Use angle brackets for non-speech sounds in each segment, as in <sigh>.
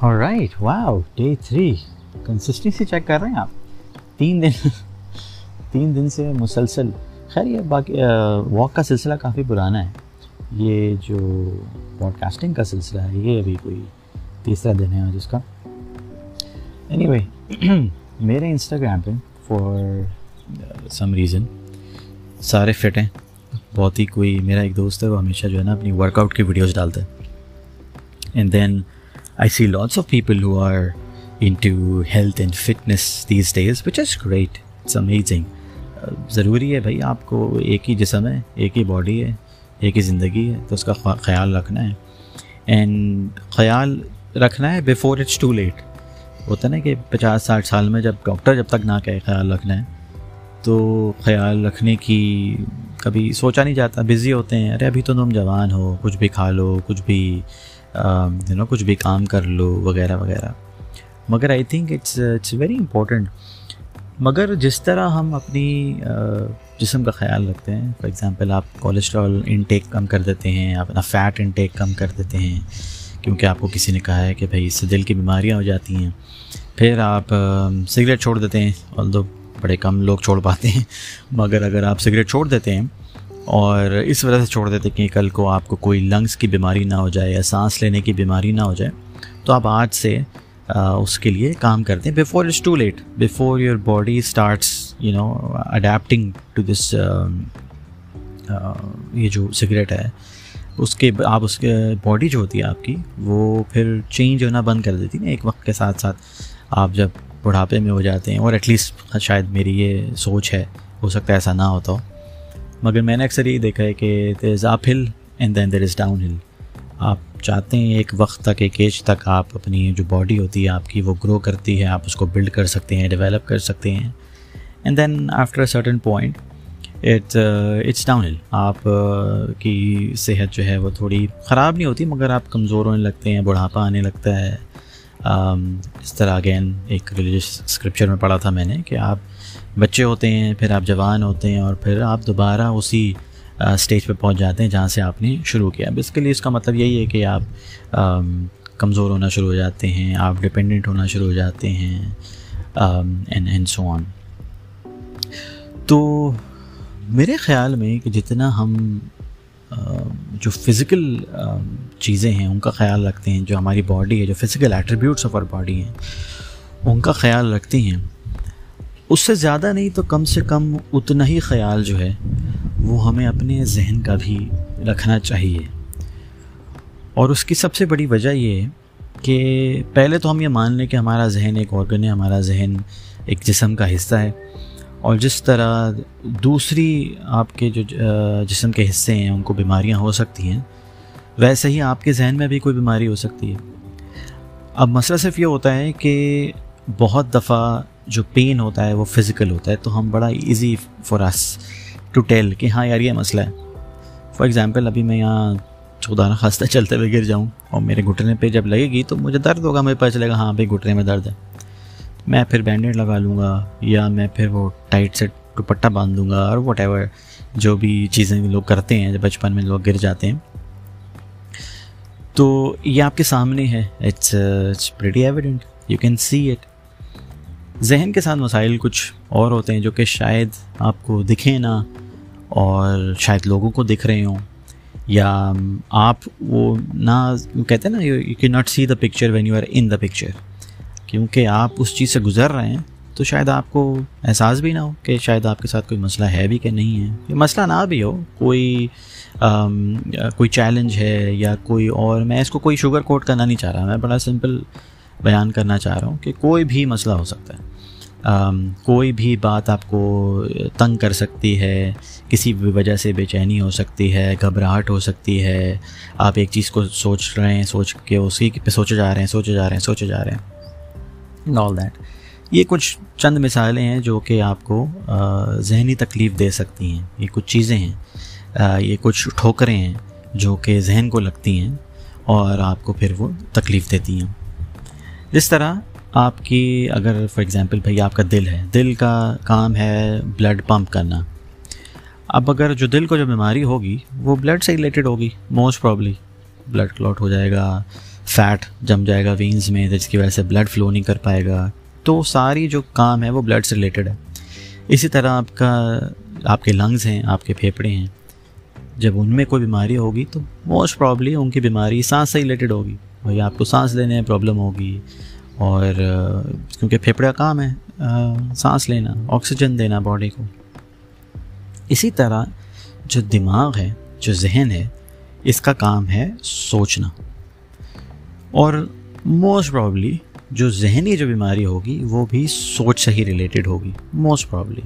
اور right wow day three consistency check کر رہے ہیں آپ تین دن تین دن سے مسلسل خیر یہ باقی واک کا سلسلہ کافی پرانا ہے یہ جو پوڈ کاسٹنگ کا سلسلہ ہے یہ ابھی کوئی تیسرا دن ہے آج اس کا اینی anyway, میرے انسٹاگرام پہ فار سم ریزن سارے فٹ ہیں بہت ہی کوئی میرا ایک دوست ہے وہ ہمیشہ جو ہے نا اپنی ورک آؤٹ کی ویڈیوز ڈالتا ہے and then I see lots of people who are into health and fitness these days, which is great. It's amazing. ضروری ہے بھائی آپ کو ایک ہی جسم ہے ایک ہی باڈی ہے ایک ہی زندگی ہے تو اس کا خیال رکھنا ہے اینڈ خیال رکھنا ہے بیفور اٹس ٹو لیٹ ہوتا نا کہ پچاس ساٹھ سال میں جب ڈاکٹر جب تک نہ کہے خیال رکھنا ہے تو خیال رکھنے کی کبھی سوچا نہیں جاتا. بزی ہوتے ہیں. ارے ابھی تو تم جوان ہو. کچھ بھی کھا لو. کچھ بھی Um, یو نو کچھ بھی کام کر لو، وغیرہ وغیرہ۔ مگر I think it's it's very important مگر جس طرح ہم اپنی uh, جسم کا خیال رکھتے ہیں فار ایگزامپل آپ کولیسٹرول انٹیک کم کر دیتے ہیں، آپ اپنا فیٹ انٹیک کم کر دیتے ہیں، کیونکہ آپ کو کسی نے کہا ہے کہ بھائی اس سے دل کی بیماریاں ہو جاتی ہیں۔ پھر آپ um, سگریٹ چھوڑ دیتے ہیں اور دو بڑے کم لوگ چھوڑ پاتے ہیں، مگر اگر آپ سگریٹ چھوڑ دیتے ہیں اور اس وجہ سے چھوڑ دیتے کہ کل کو آپ کو کوئی لنگس کی بیماری نہ ہو جائے یا سانس لینے کی بیماری نہ ہو جائے، تو آپ آج سے اس کے لیے کام کرتے ہیں before it's too late before your body starts you know adapting to this یہ جو سگریٹ ہے، اس کے، آپ اس کے باڈی جو ہوتی ہے آپ کی، وہ پھر چینج ہونا بند کر دیتی نا ایک وقت کے ساتھ ساتھ۔ آپ جب بڑھاپے میں ہو جاتے ہیں اور ایٹ لیسٹ شاید میری یہ سوچ ہے، ہو سکتا ہے ایسا نہ ہوتا ہو۔ مگر میں نے اکثر یہی دیکھا ہے کہ دیر از اپ ہل and then there is down ہل آپ چاہتے ہیں ایک وقت تک ایک ایج تک آپ اپنی جو باڈی ہوتی ہے آپ کی وہ گرو کرتی ہے آپ اس کو بلڈ کر سکتے ہیں ڈیولپ کر سکتے ہیں. And then after a certain point it it's downhill آپ uh, کی صحت جو ہے وہ تھوڑی خراب نہیں ہوتی مگر آپ کمزور ہونے لگتے ہیں بڑھاپا آنے لگتا ہے. Um, اس طرح اگین ایک ریلیجس اسکرپچر میں پڑھا تھا میں نے کہ آپ بچے ہوتے ہیں، پھر آپ جوان ہوتے ہیں اور پھر آپ دوبارہ اسی اسٹیج پہ پہنچ جاتے ہیں جہاں سے آپ نے شروع کیا۔ بیسیکلی اس کا مطلب یہی ہے کہ آپ کمزور ہونا شروع ہو جاتے ہیں، آپ ڈپینڈنٹ ہونا شروع ہو جاتے ہیں اینڈ اینڈ سو آن تو میرے خیال میں کہ جتنا ہم جو فزیکل چیزیں ہیں، ان کا خیال رکھتے ہیں، جو ہماری باڈی ہے، جو physical attributes of our body ہیں، ان کا خیال رکھتے ہیں۔ اس سے زیادہ نہیں تو کم سے کم اتنا ہی خیال جو ہے وہ ہمیں اپنے ذہن کا بھی رکھنا چاہیے۔ اور اس کی سب سے بڑی وجہ یہ ہے کہ پہلے تو ہم یہ مان لیں کہ ہمارا ذہن ایک آرگن ہے، ہمارا ذہن ایک جسم کا حصہ ہے۔ اور جس طرح دوسری آپ کے جو جسم کے حصے ہیں، ان کو بیماریاں ہو سکتی ہیں، ویسے ہی آپ کے ذہن میں بھی کوئی بیماری ہو سکتی ہے۔ اب مسئلہ صرف یہ ہوتا ہے کہ بہت دفعہ جو پین ہوتا ہے وہ فزیکل ہوتا ہے، تو ہم بڑا easy for us to tell کہ ہاں یار یہ مسئلہ ہے۔ فار ایگزامپل ابھی میں یہاں چودہ نہ خواستہ چلتے ہوئے گر جاؤں اور میرے گھٹنے پہ جب لگے گی تو مجھے درد ہوگا مجھے پتہ چلے گا ہاں بھائی گھٹنے میں درد ہے۔ میں پھر بینڈیڈ لگا لوں گا یا میں پھر وہ ٹائٹ سے دوپٹہ باندھ دوں گا اور وٹ ایور جو بھی چیزیں لوگ کرتے ہیں، جب بچپن میں لوگ گر جاتے ہیں۔ تو یہ آپ کے سامنے ہے۔ It's pretty evident you can see it ذہن کے ساتھ مسائل کچھ اور ہوتے ہیں جو کہ شاید آپ کو دکھیں نہ اور شاید لوگوں کو دکھ رہے ہوں یا آپ وہ نہ کہتے ہیں نا you can not see the picture when you are in the picture کیونکہ آپ اس چیز سے گزر رہے ہیں تو شاید آپ کو احساس بھی نہ ہو کہ شاید آپ کے ساتھ کوئی مسئلہ ہے بھی کہ نہیں ہے۔ یہ مسئلہ نہ بھی ہو کوئی آم, کوئی چیلنج ہے یا کوئی اور میں اس کو کوئی شوگر کوٹ کرنا نہیں چاہ رہا میں بڑا سمپل بیان کرنا چاہ رہا ہوں کہ کوئی بھی مسئلہ ہو سکتا ہے۔ آم, کوئی بھی بات آپ کو تنگ کر سکتی ہے کسی بھی وجہ سے بے چینی ہو سکتی ہے گھبراہٹ ہو سکتی ہے آپ ایک چیز کو سوچ رہے ہیں سوچ کے اسی پہ سوچے جا رہے ہیں سوچے جا رہے ہیں سوچے جا رہے ہیں۔ آل دیٹ یہ کچھ چند مثالیں ہیں جو کہ آپ کو آ, ذہنی تکلیف دے سکتی ہیں۔ یہ کچھ چیزیں ہیں۔ آ, یہ کچھ ٹھوکریں ہیں جو کہ ذہن کو لگتی ہیں اور آپ کو پھر وہ تکلیف دیتی ہیں۔ اس طرح آپ کی اگر فار ایگزامپل بھائی آپ کا دل ہے، دل کا کام ہے بلڈ پمپ کرنا۔ اب اگر جو دل کو جو بیماری ہوگی، وہ بلڈ سے ریلیٹڈ ہوگی موسٹ پرابلی بلڈ کلاٹ ہو جائے گا فیٹ جم جائے گا وینز میں، جس کی وجہ سے بلڈ فلو نہیں کر پائے گا۔ تو ساری جو کام ہے وہ بلڈ سے ریلیٹڈ ہے۔ اسی طرح آپ کا، آپ کے لنگز ہیں، آپ کے پھیپھڑے ہیں۔ جب ان میں کوئی بیماری ہوگی تو موسٹ پرابلی ان کی بیماری سانس سے ریلیٹڈ ہوگی۔ بھائی آپ کو سانس لینے میں پرابلم ہوگی اور کیونکہ پھیپڑا کام ہے سانس لینا، آکسیجن دینا باڈی کو۔ اسی طرح جو دماغ ہے، جو ذہن ہے، اس کا کام ہے سوچنا۔ اور موسٹ پرابلی جو ذہنی جو بیماری ہوگی، وہ بھی سوچ سے ہی ریلیٹڈ ہوگی موسٹ پرابلی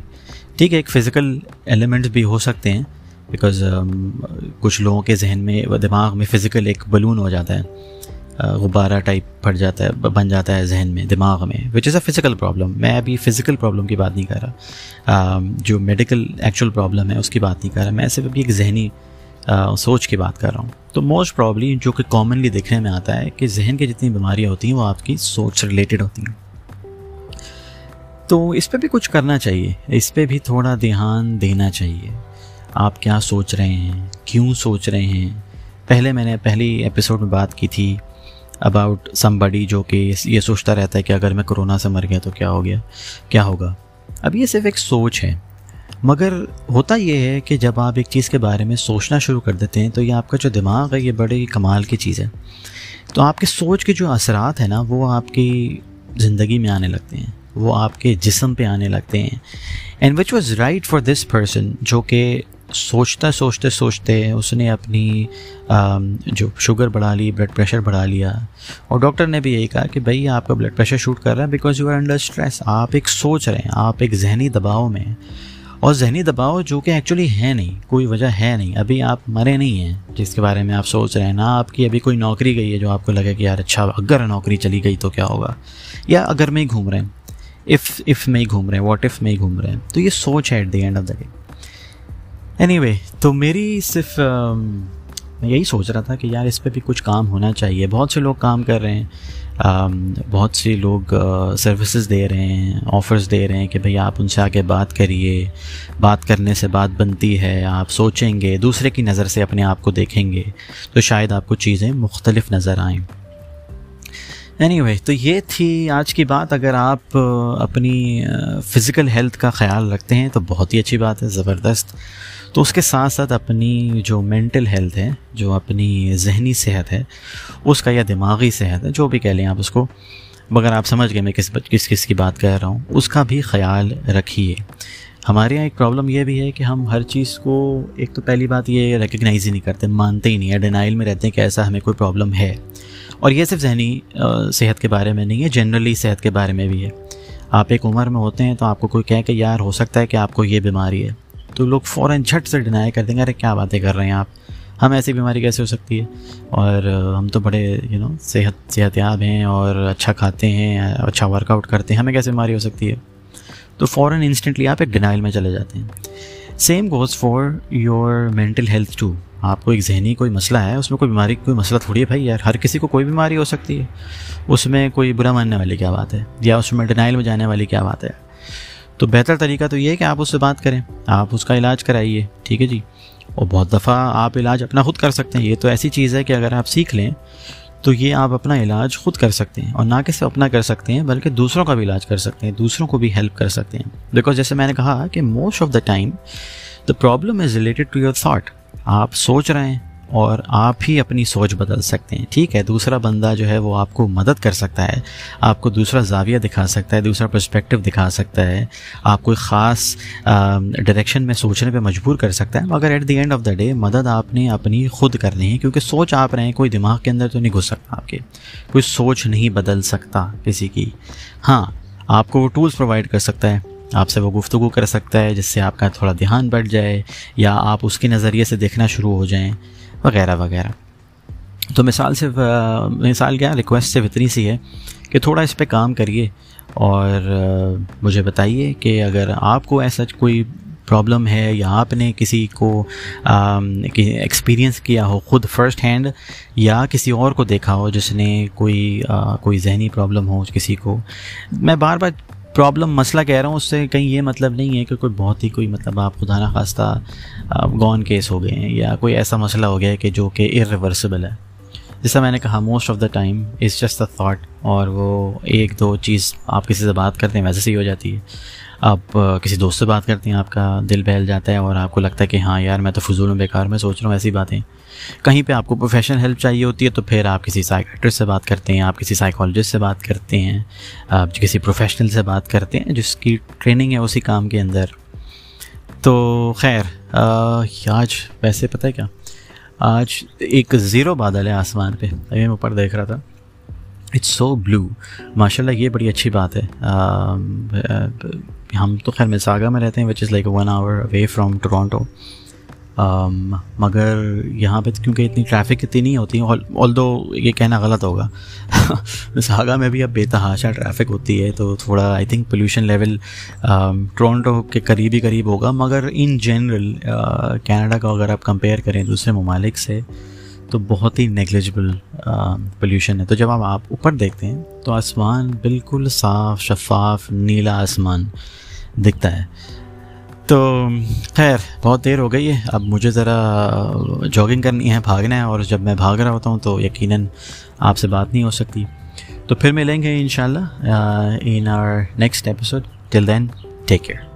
ٹھیک ہے، ایک فزیکل ایلیمنٹس بھی ہو سکتے ہیں بیکاز کچھ لوگوں کے ذہن میں، دماغ میں فزیکل ایک بلون ہو جاتا ہے۔ غبارہ ٹائپ پھٹ جاتا ہے، بن جاتا ہے ذہن میں، دماغ میں وچ از اے فزیکل پرابلم میں ابھی فزیکل پرابلم کی بات نہیں کر رہا۔ جو میڈیکل ایکچوئل پرابلم ہے، اس کی بات نہیں کر رہا۔ میں صرف ابھی ایک ذہنی سوچ کی بات کر رہا ہوں۔ تو موسٹ پرابلی جو کہ کامنلی دیکھنے میں آتا ہے کہ ذہن کی جتنی بیماریاں ہوتی ہیں، وہ آپ کی سوچ سے ریلیٹڈ ہوتی ہیں۔ تو اس پہ بھی کچھ کرنا چاہیے۔ اس پہ بھی تھوڑا دھیان دینا چاہیے۔ آپ کیا سوچ رہے ہیں؟ کیوں سوچ رہے ہیں؟ پہلے میں نے، پہلی ایپیسوڈ میں بات کی تھی اباؤٹ سم بڈی جو کہ یہ سوچتا رہتا ہے کہ اگر میں کرونا سے مر گیا تو کیا ہو گیا؟ کیا ہوگا؟ اب یہ صرف ایک سوچ ہے۔ مگر ہوتا یہ ہے کہ جب آپ ایک چیز کے بارے میں سوچنا شروع کر دیتے ہیں تو یہ آپ کا جو دماغ ہے، یہ بڑے کمال کی چیز ہے۔ تو آپ کے سوچ کے جو اثرات ہیں نا، وہ آپ کی زندگی میں آنے لگتے ہیں۔ وہ آپ کے جسم پہ آنے لگتے ہیں۔ And which was right for this person جو کہ سوچتا سوچتے سوچتے اس نے اپنی جو شوگر بڑھا لی بلڈ پریشر بڑھا لیا۔ اور ڈاکٹر نے بھی یہی کہا کہ بھائی، آپ کا بلڈ پریشر شوٹ کر رہا ہے because you are under stress آپ ایک سوچ رہے ہیں، آپ ایک ذہنی دباؤ میں اور ذہنی دباؤ جو کہ ایکچولی ہے نہیں، کوئی وجہ ہے نہیں۔ ابھی آپ مرے نہیں ہیں، جس کے بارے میں آپ سوچ رہے ہیں۔ نا آپ کی ابھی کوئی نوکری گئی ہے جو آپ کو لگے کہ یار اچھا اگر نوکری چلی گئی تو کیا ہوگا؟ یا اگر میں ہی گھوم رہے ہیں۔ اف اف میں ہی گھوم رہے ہیں واٹ اف میں ہی گھوم رہے ہیں۔ تو یہ سوچ ہے at the end of the day anyway تو میری صرف میں یہی سوچ رہا تھا کہ یار اس پہ بھی کچھ کام ہونا چاہیے۔ بہت سے لوگ کام کر رہے ہیں بہت سے لوگ سروسز دے رہے ہیں آفرز دے رہے ہیں کہ بھئی آپ ان سے آگے بات کریے۔ بات کرنے سے بات بنتی ہے، آپ سوچیں گے، دوسرے کی نظر سے اپنے آپ کو دیکھیں گے۔ تو شاید آپ کو چیزیں مختلف نظر آئیں۔ اینی وے تو یہ تھی آج کی بات۔ اگر آپ اپنی فزیکل ہیلتھ کا خیال رکھتے ہیں تو بہت ہی اچھی بات ہے، زبردست۔ تو اس کے ساتھ ساتھ اپنی جو مینٹل ہیلتھ ہے، جو اپنی ذہنی صحت ہے، اس کا یا دماغی صحت ہے، جو بھی کہہ لیں آپ اس کو، مگر آپ سمجھ گئے میں کس کس کس کی بات کہہ رہا ہوں، اس کا بھی خیال رکھیے۔ ہمارے یہاں ایک پرابلم یہ بھی ہے کہ ہم ہر چیز کو، ایک تو پہلی بات یہ ریکگنائز ہی نہیں کرتے، مانتے ہی نہیں ہے ڈینائل میں رہتے ہیں کہ ایسا ہمیں کوئی پرابلم ہے۔ اور یہ صرف ذہنی صحت کے بارے میں نہیں ہے جنرلی صحت کے بارے میں بھی ہے۔ آپ ایک عمر میں ہوتے ہیں تو آپ کو کوئی کہہ کہ یار ہو سکتا ہے کہ آپ کو یہ بیماری ہے۔ تو لوگ فوراً جھٹ سے ڈینائی کر دیں گے، ارے کیا باتیں کر رہے ہیں آپ؟ ہم ایسی بیماری کیسے ہو سکتی ہے؟ اور ہم تو بڑے یو نو صحت صحت یاب ہیں اور اچھا کھاتے ہیں اچھا ورک آؤٹ کرتے ہیں، ہمیں کیسے بیماری ہو سکتی ہے؟ تو فوراً انسٹنٹلی آپ ایک ڈینائل میں چلے جاتے ہیں۔ Same goes for your mental health too آپ کو ایک ذہنی کوئی مسئلہ ہے، اس میں کوئی بیماری، کوئی مسئلہ تھوڑی ہے بھائی یار، ہر کسی کو کوئی بیماری ہو سکتی ہے۔ اس میں کوئی برا ماننے والی کیا بات ہے؟ یا اس میں ڈینائل میں جانے والی کیا بات ہے؟ تو بہتر طریقہ تو یہ ہے کہ آپ اس سے بات کریں، آپ اس کا علاج کرائیے، ٹھیک ہے جی؟ اور بہت دفعہ آپ علاج اپنا خود کر سکتے ہیں۔ یہ تو ایسی چیز ہے کہ اگر آپ سیکھ لیں تو یہ آپ اپنا علاج خود کر سکتے ہیں اور نہ کہ صرف اپنا کر سکتے ہیں بلکہ دوسروں کا بھی علاج کر سکتے ہیں، دوسروں کو بھی ہیلپ کر سکتے ہیں۔ بیکاز جیسے میں نے کہا کہ most of the time the problem is related to your thought آپ سوچ رہے ہیں اور آپ ہی اپنی سوچ بدل سکتے ہیں۔ ٹھیک ہے، دوسرا بندہ جو ہے وہ آپ کو مدد کر سکتا ہے، آپ کو دوسرا زاویہ دکھا سکتا ہے، دوسرا پرسپیکٹو دکھا سکتا ہے۔ آپ کوئی خاص ڈائریکشن میں سوچنے پہ مجبور کر سکتا ہے، مگر at the end of the day مدد آپ نے اپنی خود کرنی ہے، کیونکہ سوچ آپ رہے ہیں، کوئی دماغ کے اندر تو نہیں گھس سکتا آپ کے۔ کوئی سوچ نہیں بدل سکتا کسی کی۔ ہاں آپ کو وہ ٹولس پرووائڈ کر سکتا ہے، آپ سے وہ گفتگو کر سکتا ہے، جس سے آپ کا تھوڑا دھیان بڑھ جائے یا آپ اس کے نظریے سے دیکھنا شروع ہو جائیں۔ وغیرہ وغیرہ۔ تو مثال صرف مثال کیا ریکویسٹ صرف اتنی سی ہے کہ تھوڑا اس پہ کام کریے اور مجھے بتائیے کہ اگر آپ کو ایسا کوئی پرابلم ہے یا آپ نے کسی کو ایکسپیرینس کیا ہو خود فرسٹ ہینڈ یا کسی اور کو دیکھا ہو جس نے کوئی کوئی ذہنی پرابلم ہو کسی کو، میں بار بار پرابلم مسئلہ کہہ رہا ہوں، اس سے کہیں یہ مطلب نہیں ہے کہ کوئی بہت ہی کوئی مطلب آپ خدا نخواستہ گون کیس ہو گئے ہیں یا کوئی ایسا مسئلہ ہو گیا ہے کہ جو کہ ارریورسبل ہے۔ جیسا میں نے کہا most of the time is just the thought اور وہ ایک دو چیز آپ کسی سے بات کرتے ہیں ویسے سے ہی ہو جاتی ہے۔ آپ کسی دوست سے بات کرتے ہیں، آپ کا دل بہل جاتا ہے اور آپ کو لگتا ہے کہ ہاں یار میں تو فضول بیکار میں سوچ رہا ہوں، ایسی باتیں۔ کہیں پہ آپ کو پروفیشنل ہیلپ چاہیے ہوتی ہے تو پھر آپ کسی سائیکٹرسٹ سے بات کرتے ہیں، آپ کسی سائیکالوجسٹ سے بات کرتے ہیں، آپ کسی پروفیشنل سے بات کرتے ہیں، جس کی ٹریننگ ہے اسی کام کے اندر۔ تو خیر آج ویسے پتہ ہے کیا؟ آج ایک زیرو بادل ہے آسمان پہ۔ ابھی میں اوپر دیکھ رہا تھا۔ اٹس سو بلو ماشاء اللہ یہ بڑی اچھی بات ہے۔ ہم تو خیر مساگا میں رہتے ہیں which is like one hour away from Toronto مگر یہاں پہ کیونکہ اتنی ٹریفک اتنی نہیں ہوتی آل دو یہ کہنا غلط ہوگا۔ <laughs> مساگا میں بھی اب بے تحاشا ٹریفک ہوتی ہے، تو تھوڑا I think pollution level Toronto کے قریب ہی قریب ہوگا۔ مگر ان جنرل کینیڈا کا اگر آپ کمپیئر کریں دوسرے ممالک سے، تو بہت ہی نیگلیجبل پولیوشن ہے۔ تو جب آپ آپ اوپر دیکھتے ہیں، تو آسمان بالکل صاف، شفاف، نیلا آسمان دکھتا ہے۔ تو خیر، بہت دیر ہو گئی ہے۔ اب مجھے ذرا جاگنگ کرنی ہے، بھاگنا ہے، اور جب میں بھاگ رہا ہوتا ہوں تو یقیناً آپ سے بات نہیں ہو سکتی۔ تو پھر ملیں گے ان شاء اللہ in our next episode till then take care